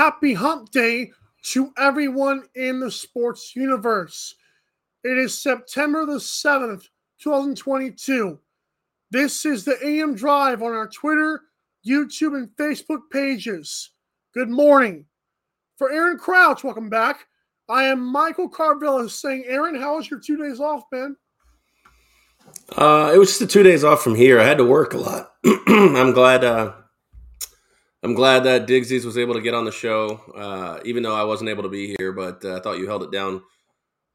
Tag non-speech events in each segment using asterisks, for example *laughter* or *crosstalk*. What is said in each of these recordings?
Happy Hump Day to everyone in the sports universe. It is September the 7th, 2022. This is the AM Drive on our Twitter, YouTube, and Facebook pages. Good morning. For Aaron Crouch, welcome back. I am Michael Carvilla saying, Aaron, how was your two days off, man? Uh, it was just the two days off from here. I had to work a lot. *clears throat* I'm glad. Uh, I'm glad that Digsies was able to get on the show, uh, even though I wasn't able to be here. But uh, I thought you held it down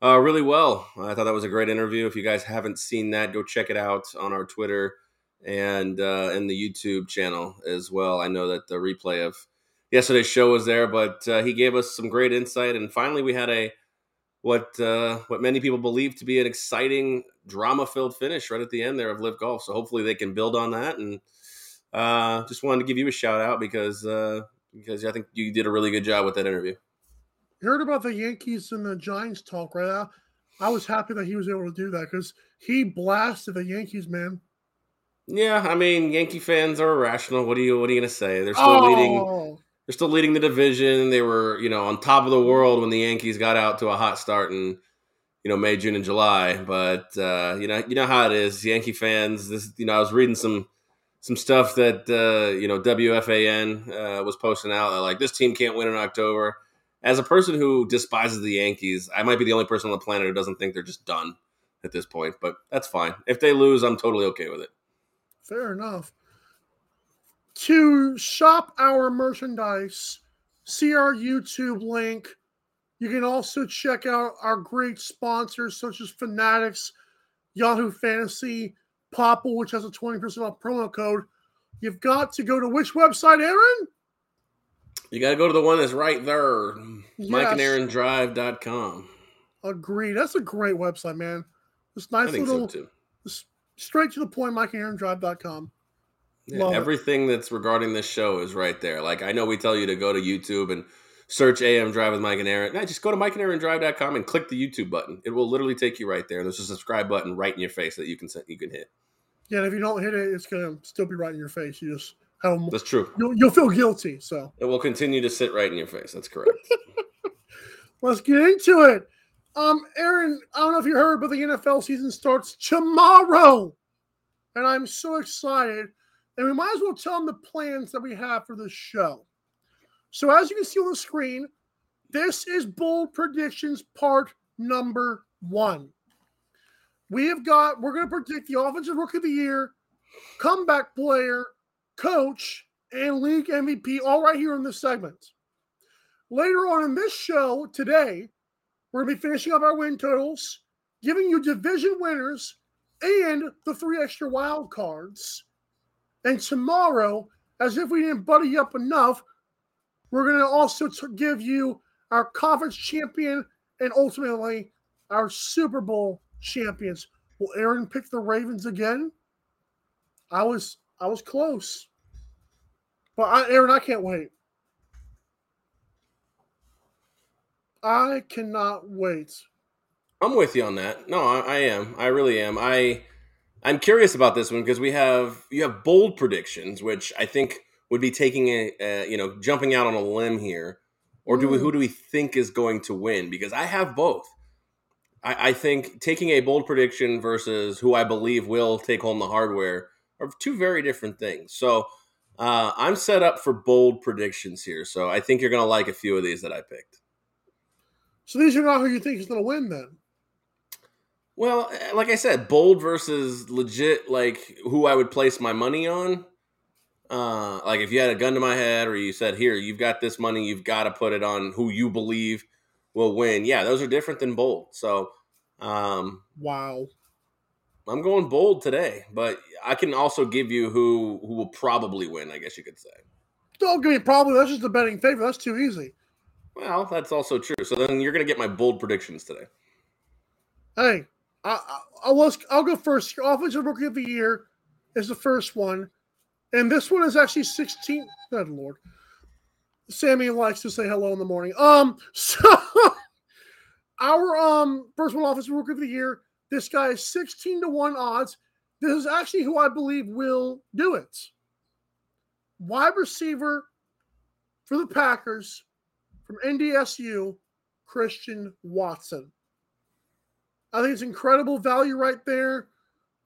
uh, really well. I thought that was a great interview. If you guys haven't seen that, go check it out on our Twitter and uh, and the YouTube channel as well. I know that the replay of yesterday's show was there, but uh, he gave us some great insight. And finally, we had a what uh, what many people believe to be an exciting drama filled finish right at the end there of Live Golf. So hopefully they can build on that. And uh, just wanted to give you a shout out because uh, because I think you did a really good job with that interview. You heard about the Yankees and the Giants talk right now. I was happy that he was able to do that because he blasted the Yankees, man. Yeah, I mean Yankee fans are irrational. What are you what are you gonna say? They're still leading. Oh, They're still leading the division. They were you know on top of the world when the Yankees got out to a hot start in you know May, June, and July. But uh, you know you know how it is. Yankee fans. This you know I was reading some some stuff that uh, you know WFAN uh, was posting out like this team can't win in October. As a person who despises the Yankees, I might be the only person on the planet who doesn't think they're just done at this point. But that's fine. If they lose, I'm totally okay with it. fair enough. To shop our merchandise, see our YouTube link. You can also check out our great sponsors such as Fanatics, Yahoo Fantasy, Popl, which has a 20% off promo code. You've got to go to which website, Aaron? You got to go to the one that's right there, Yes. MikeandAaronDrive.com. Agreed. That's a great website, man. This nice I think little, so too. straight to the point, MikeandAaronDrive.com. Yeah, Love it. everything that's regarding this show is right there. Like I know we tell you to go to YouTube and search AM Drive with Mike and Aaron. No, just go to MikeandAaronDrive.com and click the YouTube button. It will literally take you right there. There's a subscribe button right in your face that you can you can hit. Yeah, and if you don't hit it, it's gonna still be right in your face. You just have a, That's true. you'll, you'll feel guilty. So It will continue to sit right in your face. That's correct. *laughs* let's get into it. Um, Aaron, I don't know if you heard, but the NFL season starts tomorrow, and I'm so excited. And we might as well tell them the plans that we have for this show. So, as you can see on the screen, this is bold predictions part number one. We have got, we're going to predict the offensive rookie of the year, comeback player, coach, and league MVP all right here in this segment. Later on in this show today, we're going to be finishing up our win totals, giving you division winners and the three extra wild cards. And tomorrow, as if we didn't buddy up enough, we're going to also t- give you our conference champion and ultimately our Super Bowl champions. Will Aaron pick the Ravens again? I was I was close, but I, Aaron, I can't wait. I cannot wait. I'm with you on that. No, I, I am. I really am. I I'm curious about this one because we have you have bold predictions, which I think would be taking a, a you know jumping out on a limb here, or do we Mm. who do we think is going to win? Because I have both. I, I think taking a bold prediction versus who I believe will take home the hardware are two very different things. So uh, I'm set up for bold predictions here. So I think you're going to like a few of these that I picked. So these are not who you think is going to win then. Well, eh, like I said, bold versus legit, like who I would place my money on. Uh, like if you had a gun to my head, or you said, "Here, you've got this money, you've got to put it on who you believe will win." Yeah, those are different than bold. So, um, Wow. I'm going bold today, but I can also give you who who will probably win. I guess you could say. Don't give me probably. That's just a betting favorite. That's too easy. Well, that's also true. So then you're going to get my bold predictions today. Hey, I, I, I'll, let's- I'll go first. Offensive Rookie of the Year is the first one, and this one is actually 16. Good lord, Sammy likes to say hello in the morning. Um, *laughs* so our um first one, Offensive Rookie of the Year. This guy is 16 to one odds. This is actually who I believe will do it. Wide receiver for the Packers from NDSU, Christian Watson. I think it's incredible value right there.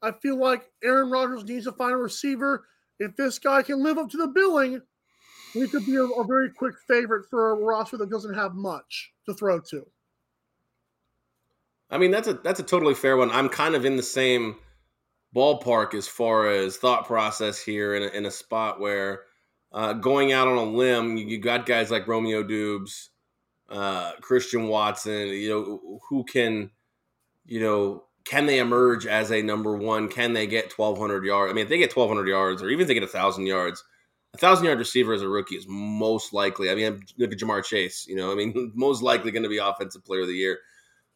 I feel like Aaron Rodgers needs to find a receiver. If this guy can live up to the billing, he could be a, a very quick favorite for a roster that doesn't have much to throw to. I mean, that's a that's a totally fair one. I'm kind of in the same ballpark as far as thought process here in a, in a spot where uh, going out on a limb, you, you got guys like Romeo Doubs, uh, Christian Watson, you know, who can, you know, can they emerge as a number one? Can they get 1,200 yards? I mean, if they get 1,200 yards or even if they get 1,000 yards, a 1,000 yard receiver as a rookie is most likely. I mean, look at Ja'Marr Chase, you know, I mean, *laughs* most likely going to be Offensive Player of the Year.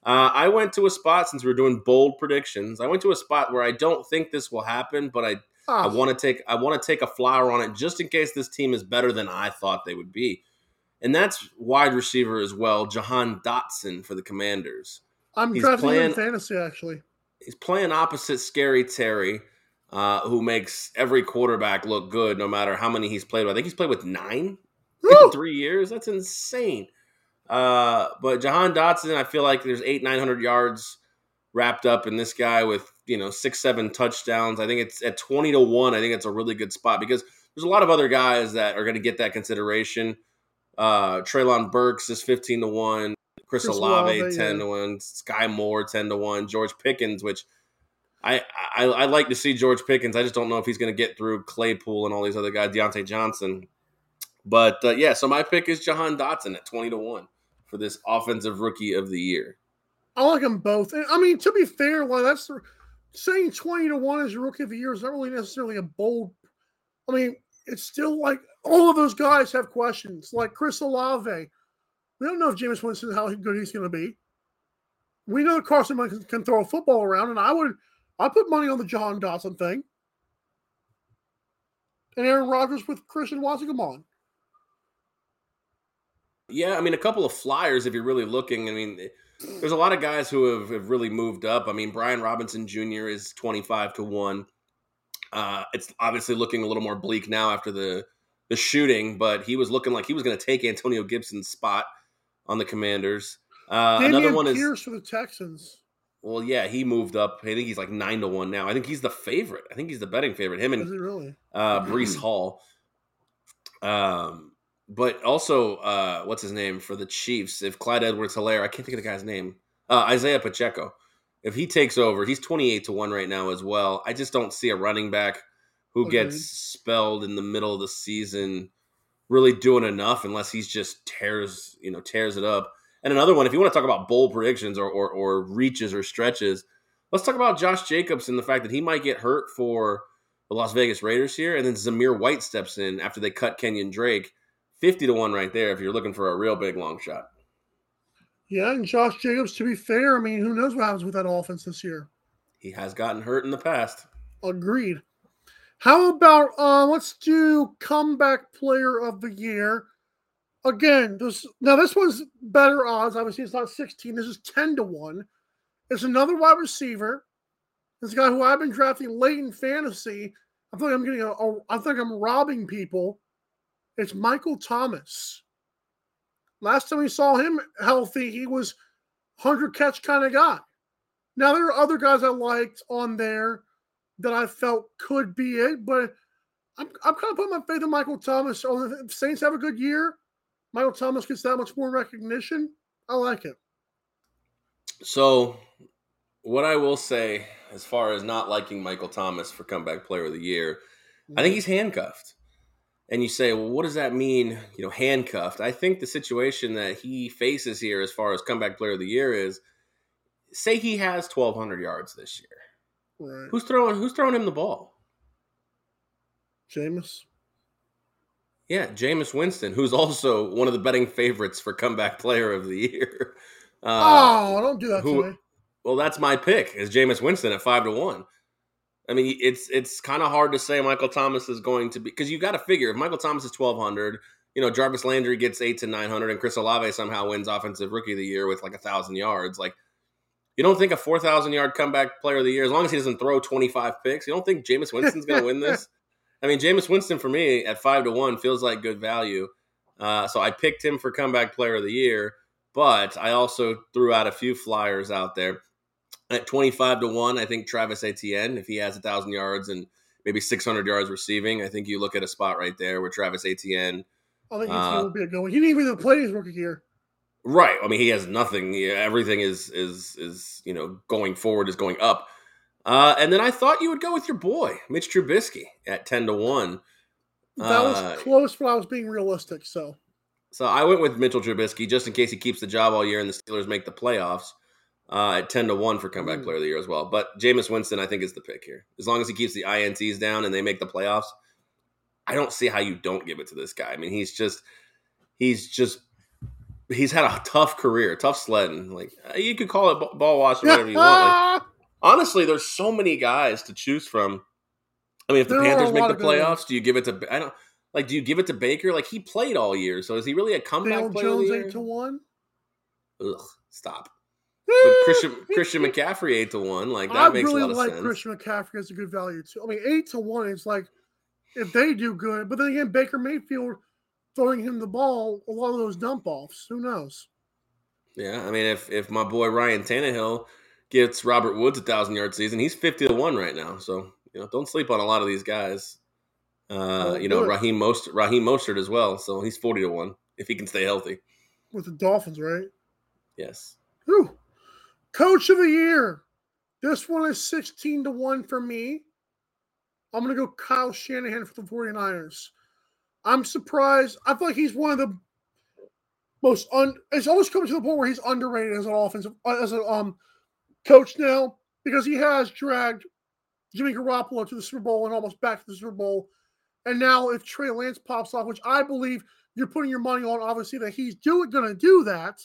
Uh, I went to a spot since we are doing bold predictions. I went to a spot where I don't think this will happen, but I I Ah, want to take I want to take a flower on it just in case this team is better than I thought they would be. And that's wide receiver as well, Jahan Dotson for the Commanders. I'm he's drafting him in playing- fantasy actually. He's playing opposite Scary Terry, uh, who makes every quarterback look good no matter how many he's played with. I think he's played with nine Woo! in three years. That's insane. Uh, but Jahan Dotson, I feel like there's eight, nine hundred yards wrapped up in this guy with you know six, seven touchdowns. I think it's at twenty to one. I think it's a really good spot because there's a lot of other guys that are going to get that consideration. Uh, Treylon Burks is fifteen to one. Chris, Chris Olave, Olave, ten yeah. to one. Skyy Moore ten to one. George Pickens, which I, I I like to see George Pickens. I just don't know if he's going to get through Claypool and all these other guys, Diontae Johnson. But uh, yeah, so my pick is Jahan Dotson at twenty to one for this offensive rookie of the year. I like them both. And, I mean, to be fair, like that's the, saying twenty to one as your rookie of the year is not really necessarily a bold. I mean, it's still like all of those guys have questions. Like Chris Olave, we don't know if Jameis Winston how good he's going to be. We know that Carson can, can throw a football around, and I would I put money on the Jahan Dotson thing. And Aaron Rodgers with Christian Watson. Come on. Yeah, I mean, a couple of flyers if you're really looking. I mean, there's a lot of guys who have, have really moved up. I mean, Brian Robinson Jr. is 25 to 1. Uh, it's obviously looking a little more bleak now after the the shooting, but he was looking like he was going to take Antonio Gibson's spot on the Commanders. Uh, another one is Pierce for the Texans. Well, yeah, he moved up. I think he's like nine to one now. I think he's the favorite. I think he's the betting favorite. Him and it really? uh, *clears throat* Breece Hall. Um, but also, uh, what's his name for the Chiefs? If Clyde Edwards Helaire, I can't think of the guy's name, uh, Isaiah Pacheco. If he takes over, he's 28 to 1 right now as well. I just don't see a running back who Agreed. gets spelled in the middle of the season really doing enough unless he's just tears, you know, tears it up. And another one, if you want to talk about bold predictions or, or, or reaches or stretches, let's talk about Josh Jacobs and the fact that he might get hurt for the Las Vegas Raiders here. And then Zamir White steps in after they cut Kenyan Drake. 50 to 1 right there if you're looking for a real big long shot. Yeah, and Josh Jacobs, to be fair, I mean, who knows what happens with that offense this year? He has gotten hurt in the past. Agreed. How about uh let's do comeback player of the year. Again, this now this one's better odds. Obviously, it's not 16. This is 10 to 1. It's another wide receiver. This guy who I've been drafting late in fantasy. I feel like I'm getting a, a I think I'm robbing people. It's Michael Thomas. Last time we saw him healthy, he was 100 catch kind of guy. Now there are other guys I liked on there that I felt could be it, but I'm, I'm kind of putting my faith in Michael Thomas. Oh, the Saints have a good year, Michael Thomas gets that much more recognition. I like it. So, what I will say as far as not liking Michael Thomas for comeback player of the year, I think mm-hmm. he's handcuffed. And you say, well, what does that mean? You know, handcuffed. I think the situation that he faces here, as far as comeback player of the year, is say he has 1,200 yards this year. Right. Who's throwing Who's throwing him the ball? Jameis. Yeah, Jameis Winston, who's also one of the betting favorites for comeback player of the year. *laughs* Uh, oh, don't do that who- to me. Well, that's my pick is Jameis Winston at five to one. I mean, it's it's kind of hard to say Michael Thomas is going to be because you got to figure if Michael Thomas is twelve hundred, you know Jarvis Landry gets eight to nine hundred, and Chris Olave somehow wins Offensive Rookie of the Year with like a thousand yards. Like, you don't think a four thousand yard comeback Player of the Year, as long as he doesn't throw twenty five picks, you don't think Jameis Winston's going to win this? *laughs* I mean, Jameis Winston for me at five to one feels like good value. Uh, so I picked him for comeback player of the year, but I also threw out a few flyers out there. At 25 to 1, I think Travis Etienne, if he has 1,000 yards and maybe 600 yards receiving, I think you look at a spot right there where Travis Etienne, I think Uh, he would be a good one. He didn't even play his rookie year. right? I mean, he has nothing. Everything is is is you know going forward is going up. Uh, and then I thought you would go with your boy Mitch Trubisky at 10 to 1. That Uh, was close, but I was being realistic. So So I went with Mitchell Trubisky just in case he keeps the job all year and the Steelers make the playoffs uh, at 10 to 1 for comeback Mm. player of the year as well. But Jameis Winston, I think, is the pick here. As long as he keeps the INTs down and they make the playoffs, I don't see how you don't give it to this guy. I mean, he's just, he's just, he's had a tough career, tough sledding. Like, uh, you could call it ball washing, whatever you want. Like, *laughs* honestly, there's so many guys to choose from. I mean, if the There are Panthers make the good playoffs, do you give it to? I don't like. Do you give it to Baker? Like he played all year, so is he really a comeback Dale player Jones eight to one. Ugh, stop. But eh, Christian Christian McCaffrey eight to one, like that I makes really a lot of like sense. Christian McCaffrey as a good value too. I mean, eight to one is like if they do good, but then again, Baker Mayfield throwing him the ball, a lot of those dump offs. Who knows? Yeah, I mean, if if my boy Ryan Tannehill gets Robert Woods a thousand yard season, he's fifty to one right now. So you know, don't sleep on a lot of these guys. Uh, you know. Raheem Most Raheem Mostert as well. So he's forty to one if he can stay healthy. With the Dolphins, right? Yes. Whew. Coach of the year. This one is 16 to 1 for me. I'm going to go Kyle Shanahan for the 49ers. I'm surprised. I feel like he's one of the most un it's almost coming to the point where he's underrated as an offensive as a um coach now because he has dragged Jimmy Garoppolo to the Super Bowl and almost back to the Super Bowl. And now if Trey Lance pops off, which I believe you're putting your money on, obviously that he's going to do that.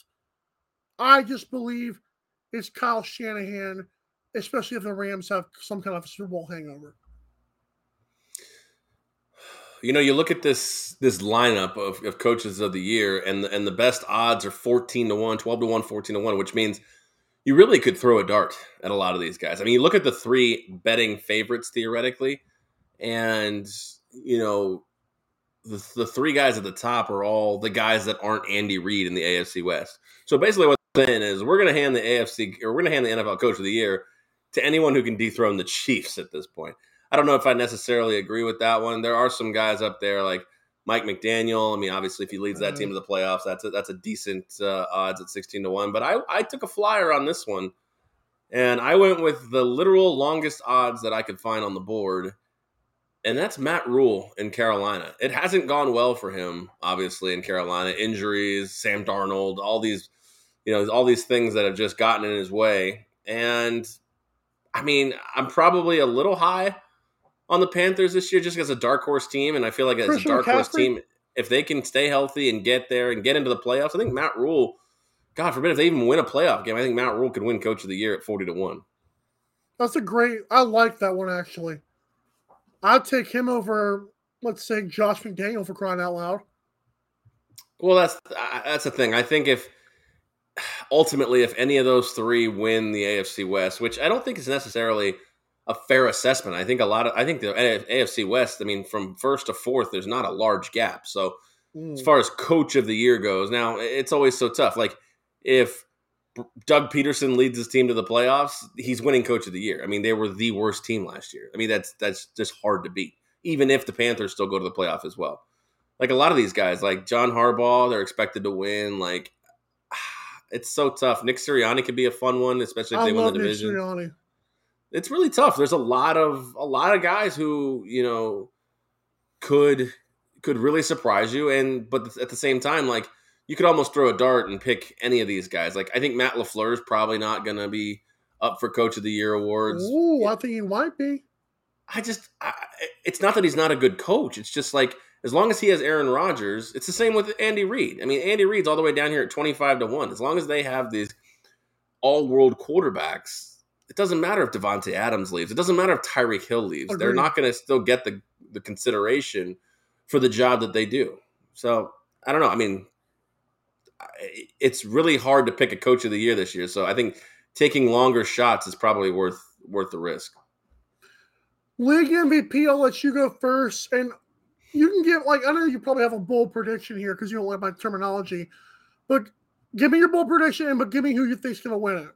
I just believe it's Kyle Shanahan, especially if the Rams have some kind of Super Bowl hangover. You know, you look at this this lineup of, of coaches of the year, and and the best odds are 14 to 1, 12 to 1, 14 to 1, which means you really could throw a dart at a lot of these guys. I mean, you look at the three betting favorites theoretically, and, you know, the, the three guys at the top are all the guys that aren't Andy Reid in the AFC West. So basically, what I'm saying is we're going to hand the AFC or we're going to hand the NFL Coach of the Year to anyone who can dethrone the Chiefs at this point. I don't know if I necessarily agree with that one. There are some guys up there like Mike McDaniel. I mean, obviously, if he leads that team to the playoffs, that's a, that's a decent uh, odds at sixteen to one. But I I took a flyer on this one, and I went with the literal longest odds that I could find on the board, and that's Matt Rhule in Carolina. It hasn't gone well for him, obviously, in Carolina. Injuries, Sam Darnold, all these, you know, all these things that have just gotten in his way. And I mean, I'm probably a little high on the Panthers this year just as a dark horse team, and I feel like as a dark horse team, if they can stay healthy and get there and get into the playoffs, I think Matt Rhule. God forbid if they even win a playoff game, I think Matt Rhule could win Coach of the Year at forty to one. That's a great. I like that one actually. I'd take him over, let's say, Josh McDaniel for crying out loud. Well, that's that's the thing. I think if *sighs* ultimately if any of those three win the AFC West, which I don't think is necessarily a fair assessment. I think a lot of I think the AFC West. I mean, from first to fourth, there's not a large gap. So Mm. as far as coach of the year goes, now it's always so tough. Like if Doug Pederson leads his team to the playoffs, he's winning coach of the year. I mean, they were the worst team last year. I mean, that's that's just hard to beat, even if the Panthers still go to the playoff as well. Like a lot of these guys, like John Harbaugh, they're expected to win. Like *sighs* it's so tough. Nick Sirianni could be a fun one, especially if I they win the Nick division Sirianni. It's really tough. There's a lot of a lot of guys who you know could could really surprise you, and but at the same time, like you could almost throw a dart and pick any of these guys. Like I think Matt Lafleur is probably not going to be up for Coach of the Year awards. Ooh, I think he might be. I just, I, it's not that he's not a good coach. It's just like as long as he has Aaron Rodgers, it's the same with Andy Reid. I mean, Andy Reid's all the way down here at twenty five to one. As long as they have these all world quarterbacks, it doesn't matter if Davante Adams leaves. It doesn't matter if Tyreek Hill leaves. They're not going to still get the the consideration for the job that they do. So I don't know. I mean, it's really hard to pick a coach of the year this year. So I think taking longer shots is probably worth worth the risk. League MVP, I'll let you go first. And you can give, like, I know you probably have a bold prediction here because you don't like my terminology, but give me your bold prediction, but give me who you think's going to win it.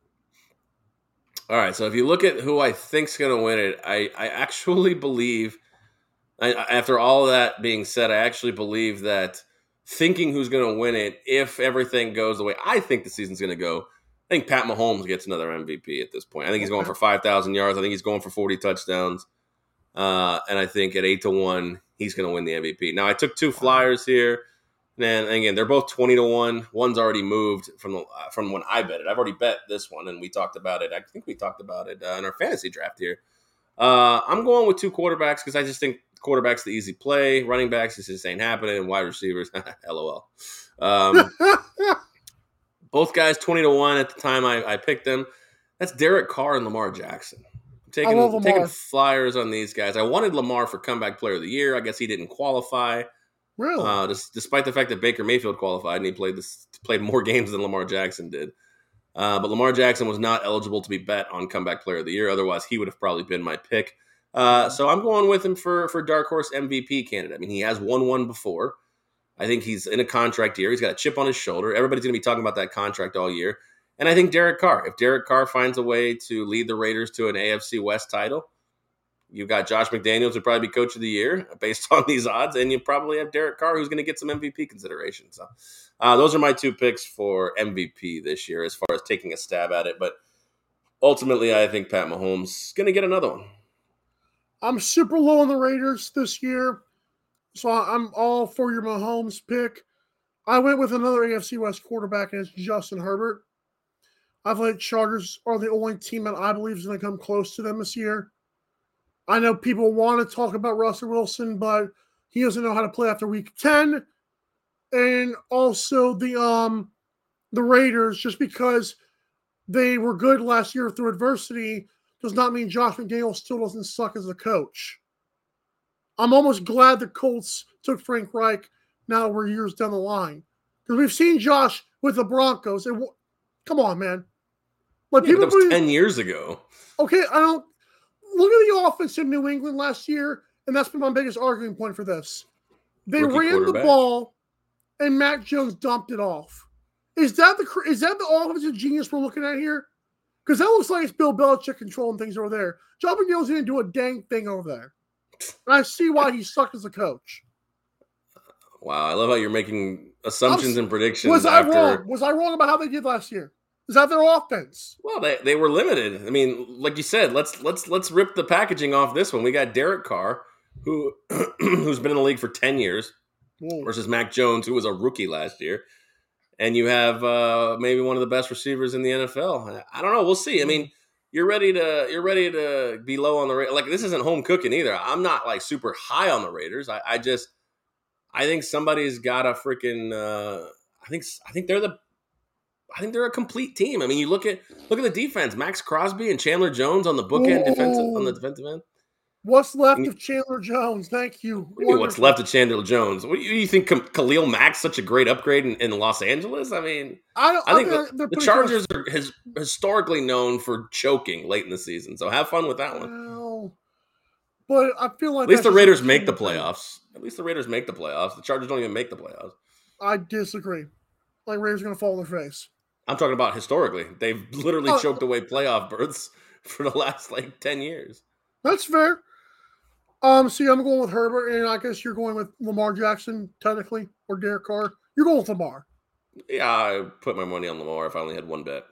All right. So if you look at who I think's going to win it, I, I actually *laughs* believe, I, after all that being said, I actually believe that thinking who's going to win it, if everything goes the way I think the season's going to go, I think Pat Mahomes gets another MVP at this point. I think he's going for 5,000 yards. I think he's going for 40 touchdowns. Uh, and I think at 8 to 1, he's going to win the MVP. Now, I took two flyers here. And again, they're both 20 to 1. One's already moved from the, uh, from when I bet it. I've already bet this one, and we talked about it. I think we talked about it uh, in our fantasy draft here. Uh, I'm going with two quarterbacks because I just think quarterbacks the easy play. Running backs, this just ain't happening. And wide receivers, *laughs* lol. Um, *laughs* both guys 20 to 1 at the time I, I picked them. That's Derek Carr and Lamar Jackson. I'm taking, taking flyers on these guys. I wanted Lamar for comeback player of the year. I guess he didn't qualify. Really? Uh, despite the fact that Baker Mayfield qualified and he played this played more *laughs* games than Lamar Jackson did. Uh, but Lamar Jackson was not eligible to be bet on comeback player of the year. Otherwise, he would have probably been my pick. Uh, so I'm going with him for for dark horse MVP candidate. I mean, he has won one before. I think he's in a contract year. He's got a chip on his shoulder. Everybody's going to be talking about that contract all year. And I think Derek Carr, if Derek Carr finds a way to lead the Raiders to an AFC West title, you've got Josh McDaniels would probably be coach of the year *laughs* based on these odds, and you probably have Derek Carr who's going to get some MVP consideration. So uh, those are my two picks for MVP this year as far as taking a stab at it. But ultimately, I think Pat Mahomes is going to get another one. I'm super low on the Raiders this year, so I'm all for your Mahomes pick. I went with another AFC West quarterback, and it's Justin Herbert. I think Chargers are the only team that I believe is going to come close to them this year. I know people want to talk about Russell Wilson, but he doesn't know how to play after week 10. And also the um the Raiders, just because they were good last year through adversity, does not mean Josh McDaniel still doesn't suck as a coach. I'm almost glad the Colts took Frank Reich now we're years down the line. Because we've seen Josh with the Broncos. And w- come on, man. Like Yeah, people that was believe- 10 years ago. okay, I don't look at the offense in New England last year, and that's been my biggest arguing point for this. They Rookie ran the ball, and Mac Jones dumped it off. Is that the is that the offensive genius we're looking at here? Because that looks like it's Bill Belichick controlling things over there. John McNeil's didn't do a dang thing over there. And I see why he sucked as a coach. Wow. I love how you're making assumptions and predictions Was I wrong? Was I wrong about how they did last year? Is that their offense? Well, they, they were limited. I mean, like you said, let's let's let's rip the packaging off this one. We got Derek Carr, who *clears throat* who's been in the league for ten years, Whoa. versus Mac Jones, who was a rookie last year, and you have uh, maybe one of the best receivers in the NFL. I don't know. We'll see. I mean, you're ready to you're ready to be low on the Ra- like. This isn't home cooking either. I'm not like super high on the Raiders. I, I just I think somebody's got a freaking. Uh, I think I think they're the. I think they're a complete team. I mean, you look at look at the defense: Maxx Crosby and Chandler Jones on the bookend defensive on the defensive end. What's left You- of Chandler Jones? Thank you. What you what's left of Chandler Jones? What do you, you think Khalil Mack's such a great upgrade in, in Los Angeles? I mean, I, don't, I think they're- the, the Chargers are his, historically known for choking late in the season. So have fun with that one. Well, but I feel like At least the Raiders make the playoffs. At least the Raiders make the playoffs. The Chargers don't even make the playoffs. I disagree. Like Raiders are going to fall on their face. I'm talking about historically. They've *laughs* literally Oh. choked away playoff berths *laughs* for the last like 10 years. That's fair. Um, see, I'm going with Herbert, and I guess you're going with Lamar Jackson, technically, or Derek Carr. You're going with Lamar. Yeah, I put my money on Lamar if I only had one bet.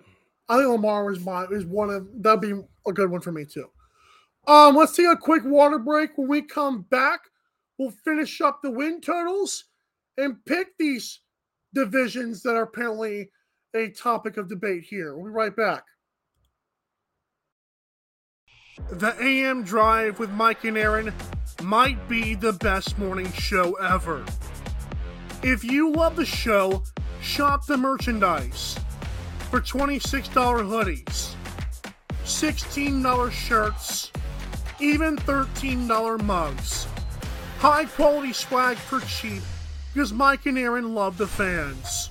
I think Lamar was my is one of that'd be a good one for me too. Um, let's take a quick water break. When we come back, we'll finish up the win totals and pick these divisions that are apparently a topic of debate here. We'll be right back. The AM Drive with Mike and Aaron might be the best morning show ever. If you love the show, shop the merchandise for $26 hoodies, $16 shirts, even $13 mugs. High quality swag for cheap because Mike and Aaron love the fans.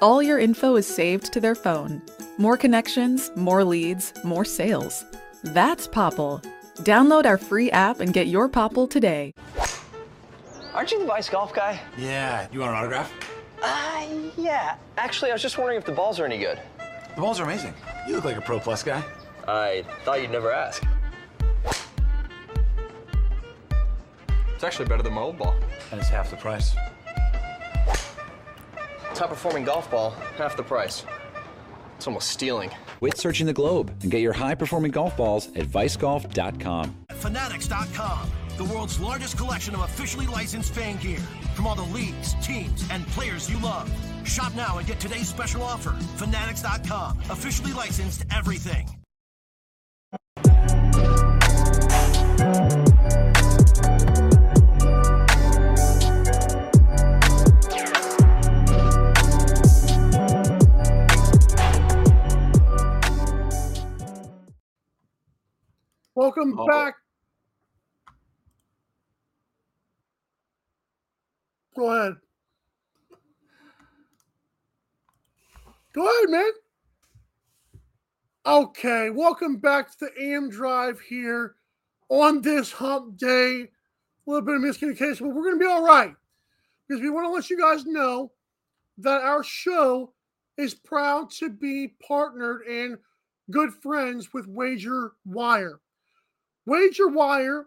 all your info is saved to their phone. More connections, more leads, more sales. That's Popl. Download our free app and get your Popl today. Aren't you the Vice Golf guy? Yeah, you want an autograph? Uh, yeah. Actually, I was just wondering if the balls are any good. The balls are amazing. You look like a Pro Plus guy. I thought you'd never ask. It's actually better than my old ball. And it's half the price. Top performing golf ball, half the price. It's almost stealing. Quit searching the globe and get your high performing golf balls at vicegolf.com. Fanatics.com, the world's largest collection of officially licensed fan gear from all the leagues, teams, and players you love. Shop now and get today's special offer. Fanatics.com, officially licensed everything. Welcome Oh. back. Go ahead. Go ahead, man. Okay, welcome back to the AM Drive here on this hump day. A little bit of miscommunication, but we're going to be all right because we want to let you guys know that our show is proud to be partnered and good friends with Wager Wire. Wager Wire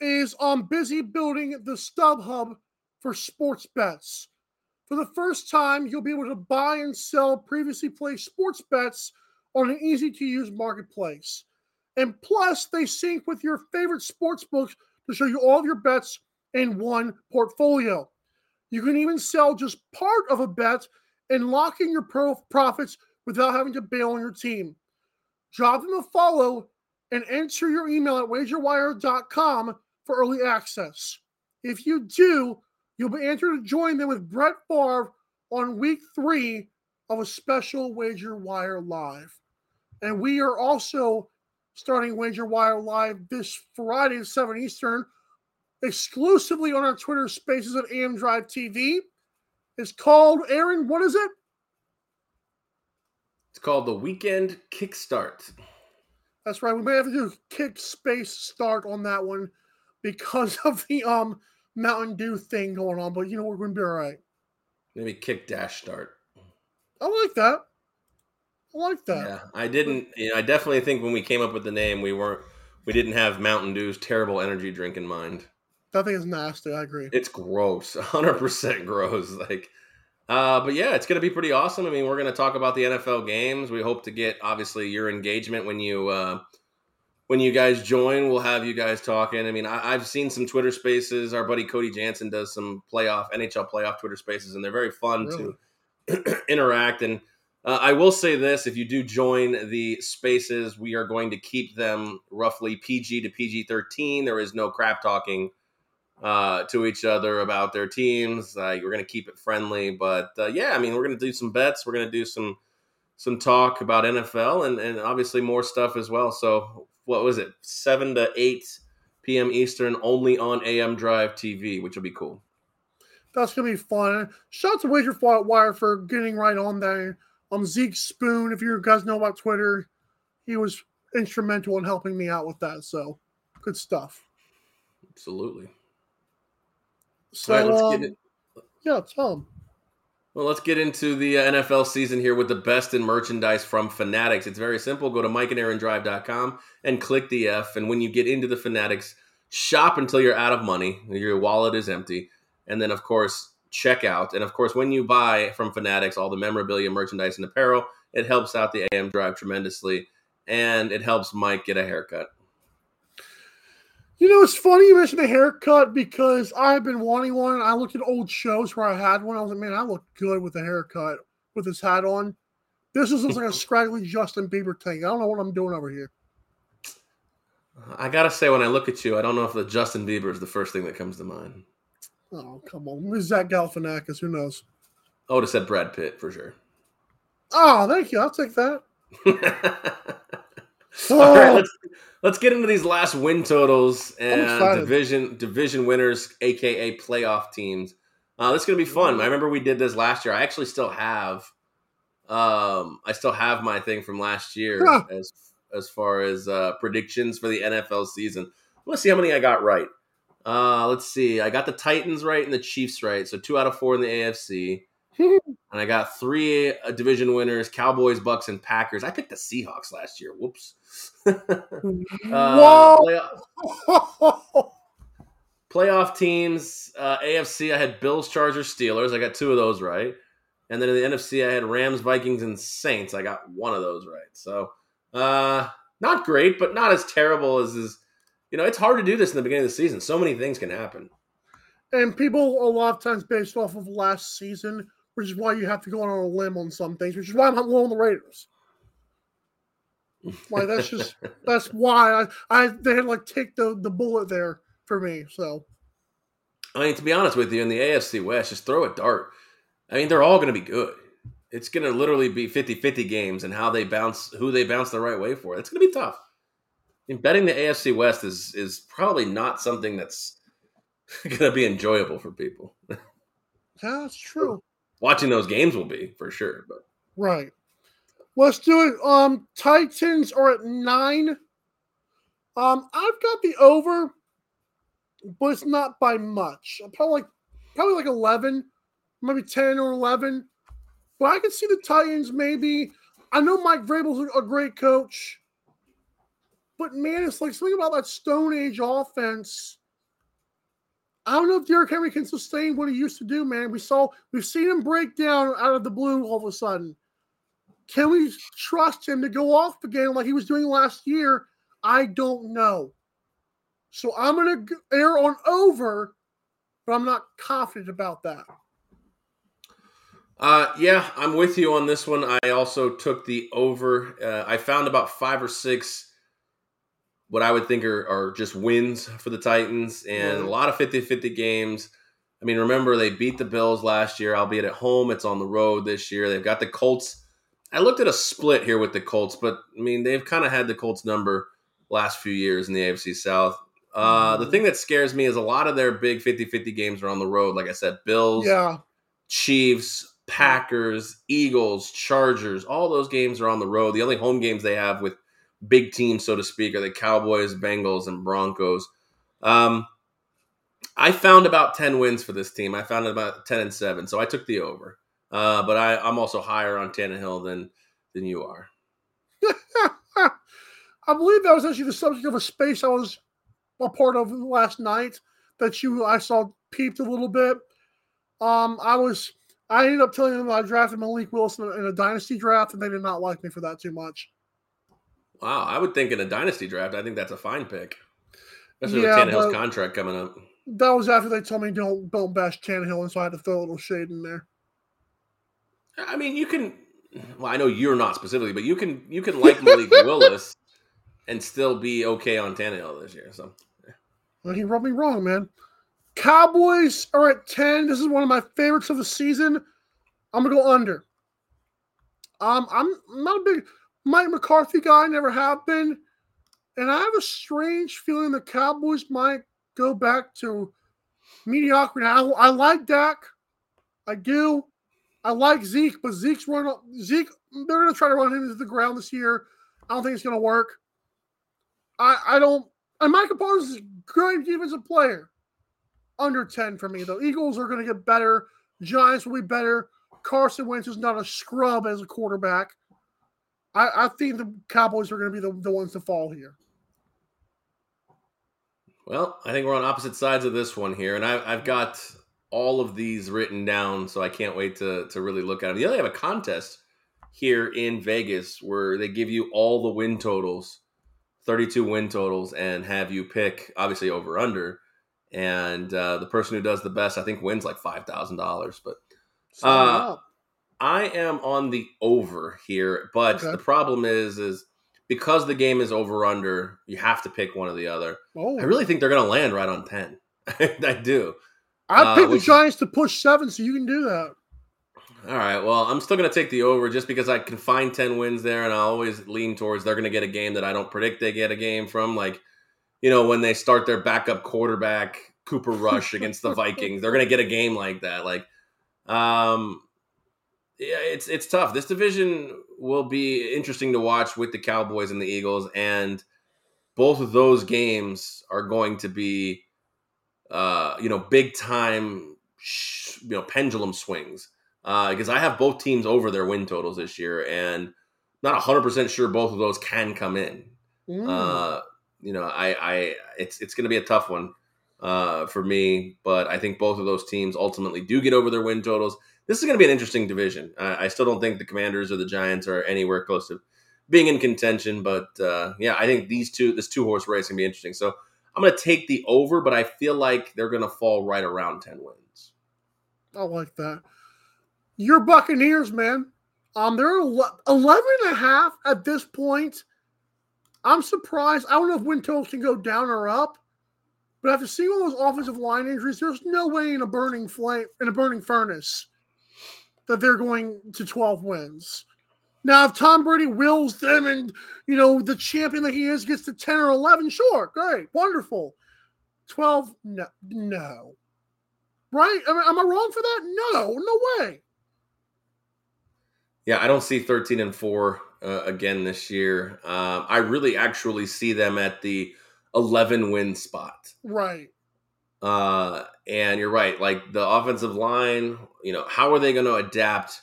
is on busy building the StubHub for sports bets. For the first time, you'll be able to buy and sell previously placed sports bets on an easy to use marketplace. And plus, they sync with your favorite sports books to show you all of your bets in one portfolio. You can even sell just part of a bet and lock in your pro- profits without having to bail on your team. Drop them a follow and enter your email at wagerwire.com for early access. If you do, you'll be entered to join them with Brett Favre on week three of a special Wager Wire Live. And we are also starting Wager Wire Live this Friday at 7 Eastern, exclusively on our Twitter spaces at AM Drive TV. It's called, Aaron, what is it? It's called the Weekend Kickstart. That's right. We may have to do a kick space start on that one because *laughs* of the um Mountain Dew thing going on. But you know we're going to be all right. Maybe kick dash start. I like that. I like that. Yeah, I didn't. You know, I definitely think when we came up with the name, we weren't. We didn't have Mountain Dew's terrible energy drink in mind. That thing is nasty. I agree. It's gross, *laughs* hundred percent gross. Like, uh, but yeah, it's gonna be pretty awesome. I mean, we're gonna talk about the NFL games. We hope to get obviously your engagement when you uh, when you guys join. We'll have you guys talking. I mean, I, I've seen some Twitter Spaces. Our buddy Cody Jansen does some playoff NHL playoff Twitter Spaces, and they're very fun Really? to *clears throat* interact. And uh, I will say this: if you do join the Spaces, we are going to keep them roughly PG to PG thirteen. There is no crap talking uh, to each other about their teams. Uh, we're going to keep it friendly, but uh, yeah, I mean, we're going to do some bets. We're going to do some some talk about NFL and and obviously more stuff as well. So what was it? Seven to eight p.m. Eastern, only on AM Drive TV, which will be cool. That's going to be fun. Shout out to Wager Wire for getting right on there. Um, Zeke Spoon, if you guys know about Twitter, he was instrumental in helping me out with that. So good stuff. Absolutely. So right, let's um, get it. yeah, Tom. Well, let's get into the NFL season here with the best in merchandise from Fanatics. It's very simple. Go to mikeandaarondrive.com and click the F. And when you get into the Fanatics, shop until you're out of money, your wallet is empty. And then, of course, check out. And of course, when you buy from Fanatics all the memorabilia, merchandise, and apparel, it helps out the AM Drive tremendously. And it helps Mike get a haircut. You know, it's funny you mentioned the haircut because I've been wanting one. I looked at old shows where I had one. I was like, man, I look good with a haircut with this hat on. This looks like a scraggly Justin Bieber thing. I don't know what I'm doing over here. I gotta say, when I look at you, I don't know if the Justin Bieber is the first thing that comes to mind. Oh, come on. Maybe Zach Galifianakis. Who knows? I would have said Brad Pitt for sure. Oh, thank you. I'll take that. *laughs* *laughs* All right, let's *laughs* let's get into these last win totals and division division winners, aka playoff teams. Uh, this is gonna be fun. I remember we did this last year. I actually still have, um, I still have my thing from last year Huh. as as far as uh, predictions for the NFL season. Let's see how many I got right. Uh, let's see. I got the Titans right and the Chiefs right, so two out of four in the AFC. And I got three uh, division winners: Cowboys, Bucks, and Packers. I picked the Seahawks last year. Whoops. *laughs* Uh, Whoa. playoff, playoff teams: uh, AFC. I had Bills, Chargers, Steelers. I got two of those right. And then in the NFC, I had Rams, Vikings, and Saints. I got one of those right. So, uh, not great, but not as terrible as is. You know, it's hard to do this in the beginning of the season. So many things can happen. And people a lot of times based off of last season, which is why you have to go on a limb on some things, which is why I'm not low on the Raiders. Like that's just *laughs* that's why I, I they had like take the the bullet there for me. So I mean, to be honest with you, in the AFC West, just throw a dart. I mean, they're all going to be good. It's going to literally be 50-50 games and how they bounce, who they bounce the right way for. It's going to be tough. Mean, betting the AFC West is is probably not something that's *laughs* going to be enjoyable for people. yeah, *laughs* that's true. Watching those games will be for sure, but Right. Let's do it. Um, Titans are at nine. Um, I've got the over, but it's not by much. Probably like probably like eleven, maybe ten or eleven. But I can see the Titans maybe. I know Mike Vrabel's a- great coach, but man, it's like something about that Stone Age offense. I don't know if Derrick Henry can sustain what he used to do, man. We saw we've seen him break down out of the blue all of a sudden. Can we trust him to go off again like he was doing last year? I don't know. So I'm going to err on over, but I'm not confident about that. Uh, yeah, I'm with you on this one. I also took the over. Uh, I found about five or six what I would think are, are just wins for the Titans and a lot of 50 50 games. I mean, remember, they beat the Bills last year, albeit at home. It's on the road this year. They've got the Colts. I looked at a split here with the Colts, but I mean, they've kind of had the Colts number last few years in the AFC South. Uh, the thing that scares me is a lot of their big 50 50 games are on the road. Like I said, Bills, Yeah. Chiefs, Packers, Eagles, Chargers, all those games are on the road. The only home games they have with big teams, so to speak, are the Cowboys, Bengals, and Broncos. Um, I found about 10 wins for this team. I found about 10 and 7, so I took the over. Uh, but I, I'm also higher on Tannehill than than you are. *laughs* I believe that was actually the subject of a space I was a part of last night that you I saw peeped a little bit. Um, I was I ended up telling them I drafted Malik Willis in a dynasty draft, and they did not like me for that too much. Wow, I would think in a dynasty draft, I think that's a fine pick. Especially Yeah, with Tannehill's contract coming up. That was after they told me don't don't bash Tannehill, and so I had to throw a little shade in there. I mean, you can. Well, I know you're not specifically, but you can you can like Malik *laughs* Willis and still be okay on Tannehill this year. So Well, he rubbed me wrong, man. Cowboys are at 10. This is one of my favorites of the season. I'm gonna go under. Um, I'm not a big Mike McCarthy guy, never have been. And I have a strange feeling the Cowboys might go back to mediocrity. I, I like Dak. I do. I like Zeke, but Zeke's run Zeke, they're gonna try to run him into the ground this year. I don't think it's gonna work. I I don't and Michael Parsons is a great defensive player. Under 10 for me, though. Eagles are going to get better. Giants will be better. Carson Wentz is not a scrub as a quarterback. I, I think the Cowboys are going to be the, the ones to fall here. Well, I think we're on opposite sides of this one here, and I, I've got all of these written down, so I can't wait to to really look at them. They have a contest here in Vegas where they give you all the win totals, 32 win totals, and have you pick obviously over under. And uh, the person who does the best, I think, wins like five thousand dollars. But Uh. I am on the over here, but Okay. the problem is, is because the game is over under, you have to pick one or the other. Oh, I really think they're going to land right on ten. *laughs* I do. I uh, picked the Giants to push seven, so you can do that. All right. Well, I'm still going to take the over just because I can find 10 wins there, and I always lean towards they're going to get a game that I don't predict they get a game from. Like, you know, when they start their backup quarterback, Cooper Rush against the *laughs* Vikings, they're going to get a game like that. Like, um, yeah, it's it's tough. This division will be interesting to watch with the Cowboys and the Eagles, and both of those games are going to be, uh, you know, big time, sh- you know, pendulum swings because I have both teams over their win totals this year, and not hundred percent sure both of those can come in. Mm. Uh, you know, I, I, it's it's going to be a tough one uh, for me, but I think both of those teams ultimately do get over their win totals. This is going to be an interesting division. I, I still don't think the Commanders or the Giants are anywhere close to being in contention, but uh, yeah, I think these two, this two horse race, can be interesting. So I'm going to take the over, but I feel like they're going to fall right around ten wins. I like that. Your Buccaneers, man. Um, they're ele- 11 and a half at this point. I'm surprised. I don't know if win totals can go down or up, but after seeing all those offensive line injuries, there's no way in a burning flame in a burning furnace that they're going to 12 wins. Now, if Tom Brady wills them and you know the champion that he is gets to 10 or 11, sure, great, wonderful. 12, no, no. Right? Am, I- am I wrong for that? No, no way. Yeah, I don't see 13 and 4 uh, again this year. Um, I really actually see them at the 11 win spot. Right. Uh, and you're right. Like the offensive line, you know, how are they going to adapt?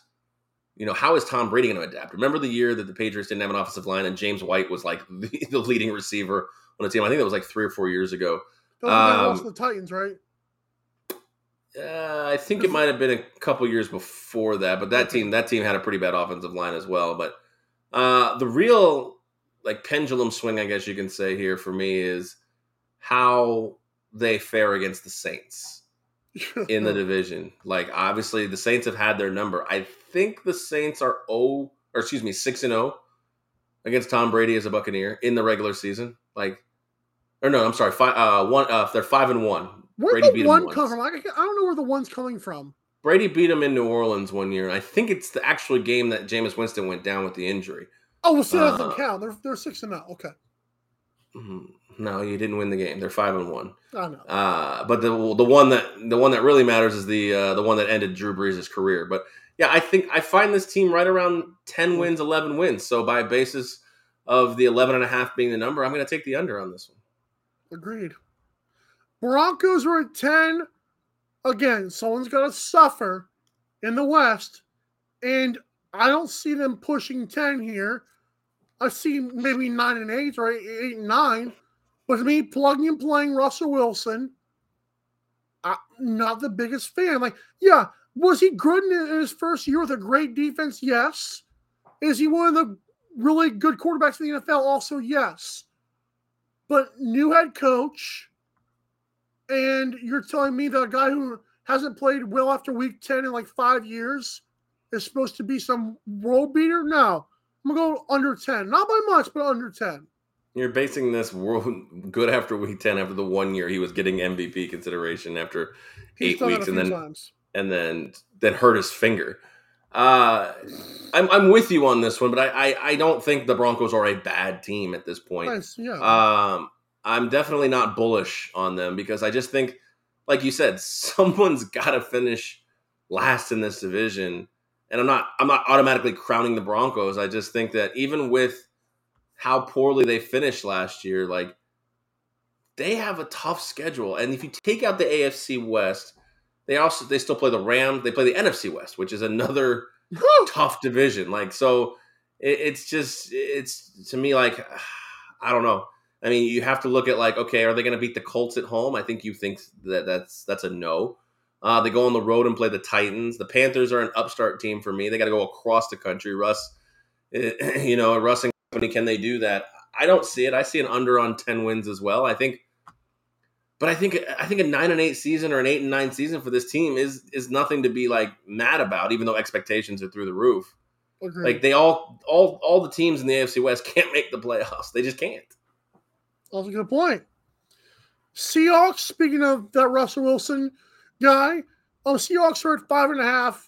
You know, how is Tom Brady going to adapt? Remember the year that the Patriots didn't have an offensive line and James White was like *laughs* the, the leading receiver on the team? I think that was like three or four years ago. The Um, lost the Titans, right? Uh, I think it might have been a couple years before that, but that team that team had a pretty bad offensive line as well. But uh, the real like pendulum swing, I guess you can say here for me is how they fare against the Saints in the *laughs* division. Like obviously the Saints have had their number. I think the Saints are oh or excuse me six and zero against Tom Brady as a Buccaneer in the regular season. Like or no, I'm sorry, five uh one uh they're five and one. Where'd Brady beat the 'em one come from? I, I don't know where the one's coming from. Brady beat him in New Orleans one year. I think it's the actual game that Jameis Winston went down with the injury. Oh, well, so that Uh, doesn't count. They're they're six and zero. Okay, Mhm. No, you didn't win the game. They're five and one. Oh, no. Uh, but the the one that the one that really matters is the uh, the one that ended Drew Brees' career. But yeah, I think I find this team right around ten hmm. wins, eleven wins. So by basis of the 11 and a half being the number, I'm going to take the under on this one. Agreed. Broncos were at 10. Again, someone's going to suffer in the West, and I don't see them pushing 10 here. I see maybe 9 and 8 or 8 and 9, with me plugging and playing Russell Wilson, I'm not the biggest fan. Like, yeah, was he good in his first year with a great defense? Yes. Is he one of the really good quarterbacks in the NFL? Also, yes. But new head coach, and you're telling me that a guy who hasn't played well after week 10 in like five years is supposed to be some world beater? No. I'm going to go under 10. Not by much, but under 10. You're basing this world *laughs* good after week 10 after the one year he was getting MVP consideration after He's eight weeks and then times. and then then hurt his finger. Uh, I'm I'm with you on this one, but I, I I don't think the Broncos are a bad team at this point. Nice, yeah. Um, I'm definitely not bullish on them because I just think, like you said, *laughs* someone's got to finish last in this division. And I'm not I'm not automatically crowning the Broncos. I just think that even with how poorly they finished last year, like they have a tough schedule. And if you take out the AFC West, they also they still play the Rams. They play the NFC West, which is another tough division. Like so, it, it's just it's to me like *sighs* I don't know. I mean, you have to look at like, okay, are they going to beat the Colts at home? I think you think that that's that's a no. Uh, they go on the road and play the Titans. The Panthers are an upstart team for me. They got to go across the country. Russ, *clears throat* you know, Russ and company, can they do that? I don't see it. I see an under on ten wins as well. I think, but I think I think a nine and eight season or an eight and nine season for this team is is nothing to be like mad about, even though expectations are through the roof. Agreed. Like they all all all the teams in the AFC West can't make the playoffs. They just can't. That's a good point. Seahawks, speaking of that Russell Wilson guy, oh, Seahawks are at five and a half.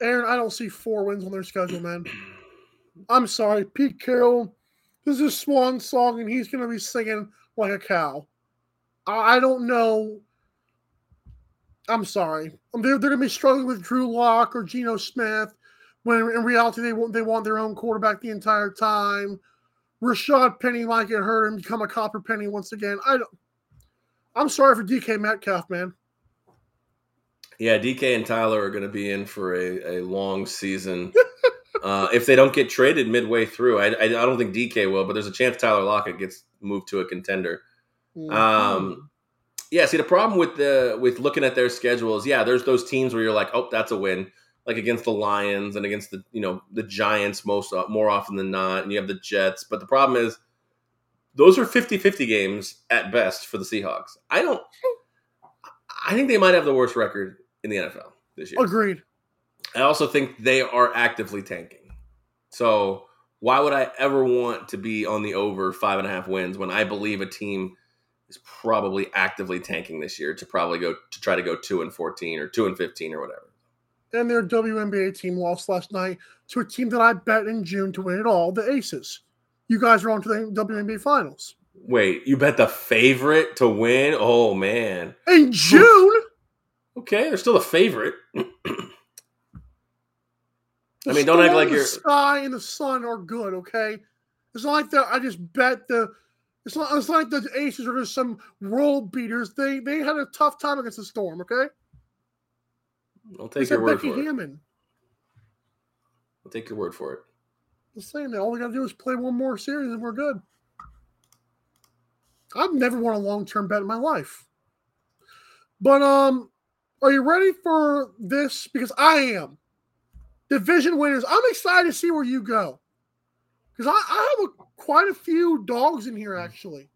Aaron, I don't see four wins on their schedule, man. I'm sorry. Pete Carroll, this is swan song, and he's going to be singing like a cow. I, I don't know. I'm sorry. Um, They're, they're going to be struggling with Drew Lock or Geno Smith when in reality they want, they want their own quarterback the entire time. Rashaad Penny might get hurt and become a copper penny once again. I don't. I'm sorry for DK Metcalf, man. Yeah, DK and Tyler are going to be in for a, a long season. *laughs* uh, if they don't get traded midway through, I, I, I don't think DK will, but there's a chance Tyler Lockett gets moved to a contender. Um, yeah, see the problem with the with looking at their schedules, yeah, there's those teams where you're like, oh, that's a win, like against the Lions and against the you know the Giants most uh, more often than not, and you have the Jets. But the problem is, those are 50-50 games at best for the Seahawks. I don't. I think they might have the worst record in the NFL this year. Agreed. I also think they are actively tanking. So why would I ever want to be on the over five and a half wins when I believe a team is probably actively tanking this year to probably go to try to go two and fourteen or two and fifteen or whatever. And their WNBA team lost last night to a team that I bet in June to win it all, the Aces. You guys are on to the WNBA finals. Wait, you bet the favorite to win? Oh man. In June? Okay, they're still a favorite. *clears throat* The I mean, don't act like the you're sky and the sun are good, okay? It's not like that. I just bet the. It's not. It's not like the Aces are just some world beaters. They they had a tough time against the Storm. Okay. I'll take It's your word Becky for it. Hammon. I'll take your word for it. Just saying that all we got to do is play one more series and we're good. I've never won a long term bet in my life. But um, are you ready for this? Because I am. Division winners. I'm excited to see where you go. Because I, I have a, quite a few dogs in here actually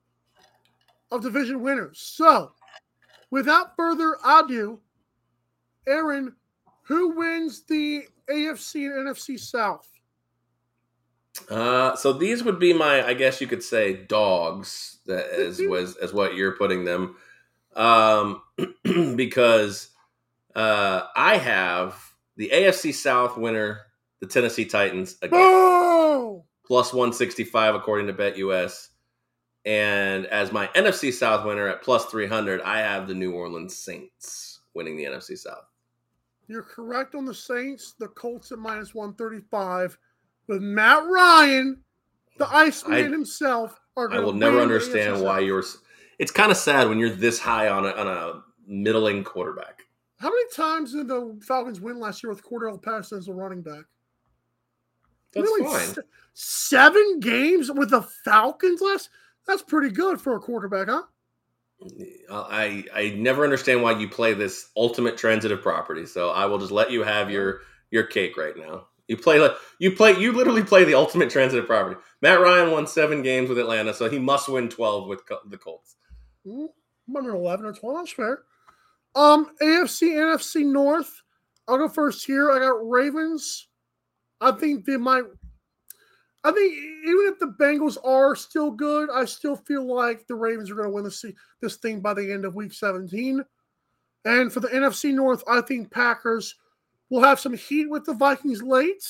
of division winners. So, without further ado, Aaron, who wins the AFC and NFC South? Uh, so these would be my, I guess you could say, dogs. That as *laughs* was as what you're putting them, um, *clears throat* because uh, I have the AFC South winner, the Tennessee Titans, again, Oh, plus 165 according to BetUS, and as my NFC South winner at plus 300, I have the New Orleans Saints winning the NFC South. you're correct on the Saints. The Colts at minus 135 with Matt Ryan, the Iceman I- himself. Are I will never understand why you're. It's kind of sad when you're this high on a on a middling quarterback. How many times did the Falcons win last year with Cordarrelle Patterson as a running back? That's Really? fine. Se- seven games with the Falcons last? That's pretty good for a quarterback, huh? I I never understand why you play this ultimate transitive property. So I will just let you have your your cake right now. You play like you play you literally play the ultimate transitive property. Matt Ryan won seven games with Atlanta, so he must win twelve with the Colts. Mm, 11 or 12. That's fair. Um, AFC, NFC North. I'll go first here. I got Ravens. I think they might. I think even if the Bengals are still good, I still feel like the Ravens are going to win this, this thing by the end of week 17. And for the NFC North, I think Packers will have some heat with the Vikings late,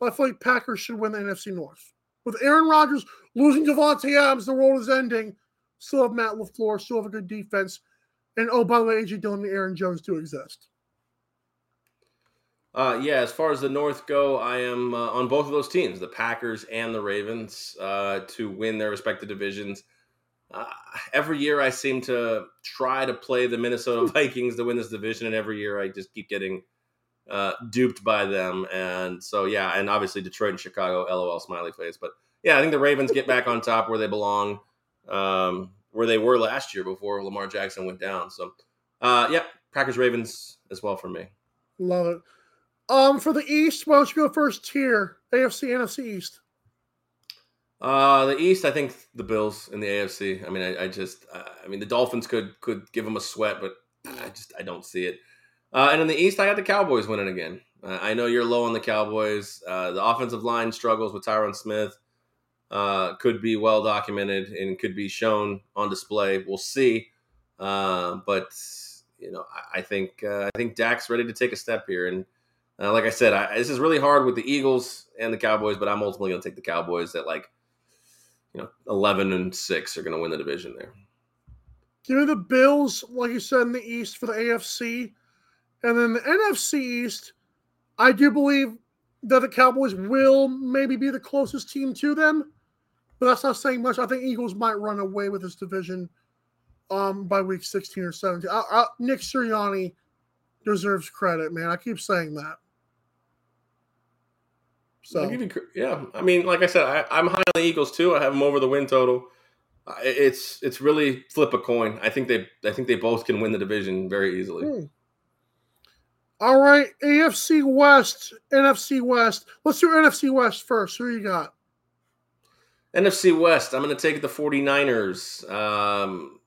but I feel like Packers should win the NFC North. With Aaron Rodgers losing Davante Adams, the world is ending. Still have Matt LaFleur, still have a good defense. And oh, by the way, AJ Dillon and Aaron Jones do exist. Uh, yeah, as far as the North go, I am uh, on both of those teams, the Packers and the Ravens, uh, to win their respective divisions. uh, every year I seem to try to play the Minnesota *laughs* Vikings to win this division, and every year I just keep getting uh, duped by them. And so, yeah, and obviously Detroit and Chicago, LOL smiley face. But yeah, I think the Ravens get back on top where they belong, um, where they were last year before Lamar Jackson went down. So, uh, yeah, Packers Ravens as well for me. Love it. Um, for the East, why don't you go first here? AFC, NFC East. Uh, the East, I think the Bills in the AFC. I mean, I, I just, I mean, the Dolphins could could give them a sweat, but I just, I don't see it. Uh, and in the East, I got the Cowboys winning again. Uh, I know you're low on the Cowboys. Uh, the offensive line struggles with Tyron Smith. Uh, could be well documented and could be shown on display. We'll see. Uh, but you know, I, I think uh, I think Dak's ready to take a step here. And like I said, I, this is really hard with the Eagles and the Cowboys, but I'm ultimately going to take the Cowboys at like you know, 11 and 6 are going to win the division there. Give me the Bills, like you said, in the East for the AFC. And then the NFC East, I do believe that the Cowboys will maybe be the closest team to them, but that's not saying much. I think Eagles might run away with this division um, by week 16 or 17. I, I, Nick Sirianni deserves credit, man. I keep saying that. So you, yeah, I mean, like I said, I, am high on the Eagles too. I have them over the win total. It's it's really flip a coin. I think they I think they both can win the division very easily. Hmm. All right, AFC West, NFC West. Let's do NFC West first. Who you got? NFC West. I'm going to take the 49ers. Um,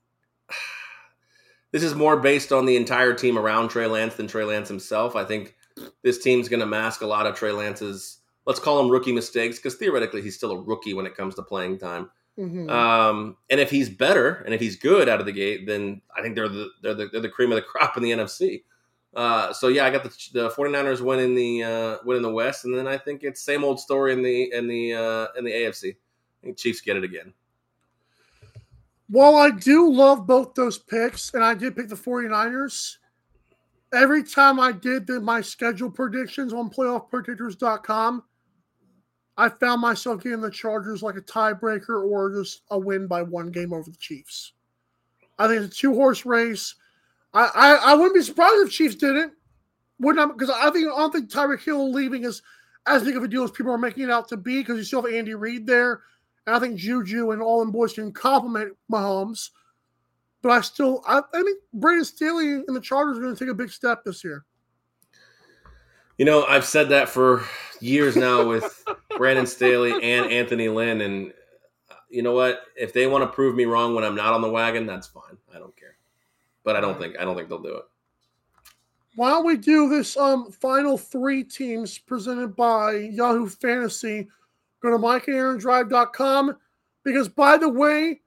this is more based on the entire team around Trey Lance than Trey Lance himself. I think this team's going to mask a lot of Trey Lance's let's call him rookie mistakes because theoretically he's still a rookie when it comes to playing time. Mm-hmm. Um, and if he's better and if he's good out of the gate, then I think they're the they're the, they're the cream of the *laughs* crop in the NFC. Uh, so yeah, I got the, the 49ers winning the uh, winning the West, and then I think it's same old story in the in the uh, in the AFC. Think Chiefs get it again. While I do love both those picks, and I did pick the 49ers, every time I did the, my schedule predictions on playoffpredictors.com, I found myself getting the Chargers like a tiebreaker or just a win by one game over the Chiefs. I think it's a two horse race. I, I, I wouldn't be surprised if Chiefs didn't. Wouldn't because I think I don't think Tyreek Hill leaving is as big of a deal as people are making it out to be because you still have Andy Reid there. And I think Juju and all them boys can complement Mahomes. But I still I, I think Brandon Staley and the Chargers are going to take a big step this year. You know, I've said that for years now with *laughs* Brandon Staley and Anthony Lynn. And uh, you know what? If they want to prove me wrong when I'm not on the wagon, that's fine. I don't care. But I don't think I don't think they'll do it. While we do this um final three teams presented by Yahoo Fantasy? Go to MikeandAaronDrive.com because by the way,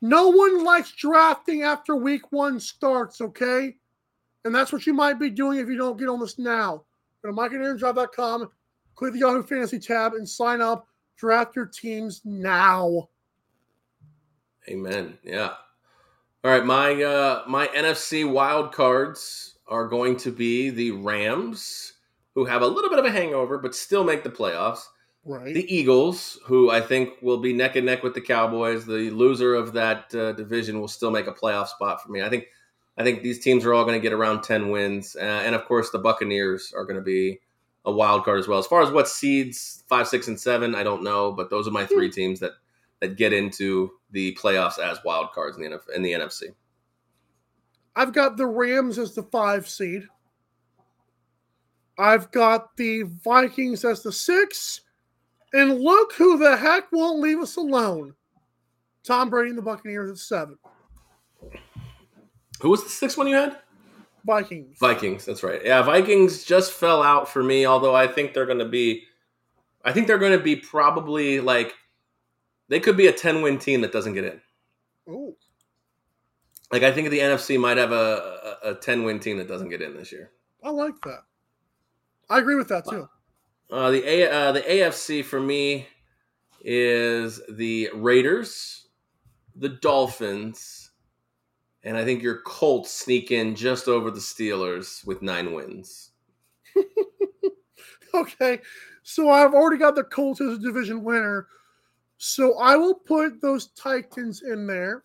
no one likes drafting after week one starts, okay? And that's what you might be doing if you don't get on this now. Go to MikeandAaronDrive.com click the Yahoo Fantasy tab and sign up. Draft your teams now. Amen. Yeah. All right, my uh my NFC wild cards are going to be the Rams, who have a little bit of a hangover but still make the playoffs. Right. The Eagles, who I think will be neck and neck with the Cowboys. The loser of that uh, division will still make a playoff spot for me. I think I think these teams are all going to get around 10 wins. Uh, and of course, the Buccaneers are going to be a wild card as well. As far as what seeds five, six, and seven, I don't know, but those are my three hmm. teams that that get into the playoffs as wild cards in the NF, in the NFC. I've got the Rams as the five seed. I've got the Vikings as the six, and look who the heck won't leave us alone. Tom Brady and the Buccaneers at seven. Who was the sixth one you had? Vikings. Vikings, that's right. Yeah, Vikings just fell out for me, although I think they're going to be I think they're going to be probably like they could be a 10 win team that doesn't get in. Ooh. Like I think the NFC might have a, a, a 10 win team that doesn't get in this year. I like that. I agree with that too. Uh, the a, uh, the AFC for me is the Raiders, the Dolphins, and I think your Colts sneak in just over the Steelers with nine wins. *laughs* okay, so I've already got the Colts as a division winner. So I will put those Titans in there.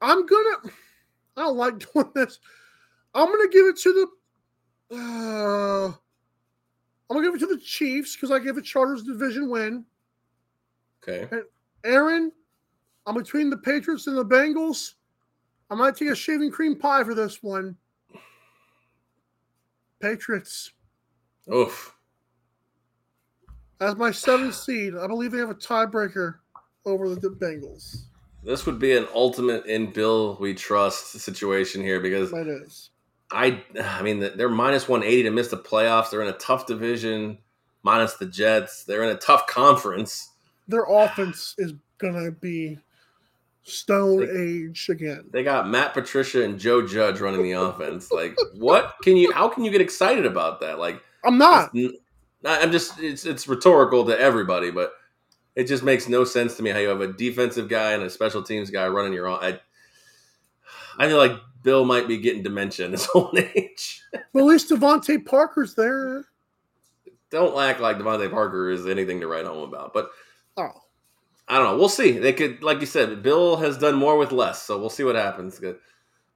I'm gonna. I don't like doing this. I'm gonna give it to the. Uh, I'm gonna give it to the Chiefs because I give it Chargers division win. Okay. And Aaron, I'm between the Patriots and the Bengals. I might take a shaving cream pie for this one. Patriots. Oof. As my seventh seed, I believe they have a tiebreaker over the Bengals. This would be an ultimate in Bill we trust situation here because It is. I I mean they're minus 180 to miss the playoffs. They're in a tough division, minus the Jets. They're in a tough conference. Their offense is gonna be stone age again. They got Matt Patricia and Joe Judge running the offense. Like, *laughs* what can you? How can you get excited about that? Like, I'm not. I'm just. It's it's rhetorical to everybody, but it just makes no sense to me how you have a defensive guy and a special teams guy running your own. I, I feel like Bill might be getting dementia in his *laughs* old age. Well, at least DeVante Parker's there. Don't act like DeVante Parker is anything to write home about. But Oh, I don't know. We'll see. They could, like you said, Bill has done more with less, so we'll see what happens.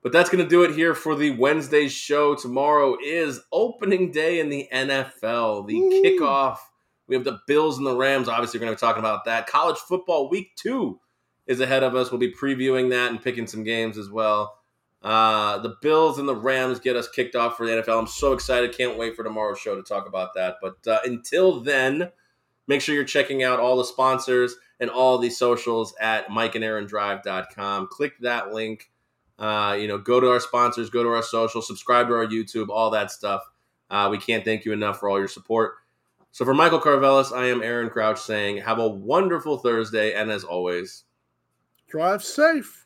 But that's going to do it here for the Wednesday show. Tomorrow is opening day in the NFL, the Woo. kickoff. We have the Bills and the Rams. Obviously, we're going to be talking about that. College football week two is ahead of us. We'll be previewing that and picking some games as well. Uh, the Bills and the Rams get us kicked off for the NFL. I'm so excited. Can't wait for tomorrow's show to talk about that. But uh, until then, make sure you're checking out all the sponsors and all the socials at mikeandaarondrive.com. Click that link. Uh, you know, go to our sponsors, go to our social, subscribe to our YouTube, all that stuff. Uh, we can't thank you enough for all your support. So for Michael Carvelis, I am Aaron Crouch saying, have a wonderful Thursday, and as always, drive safe.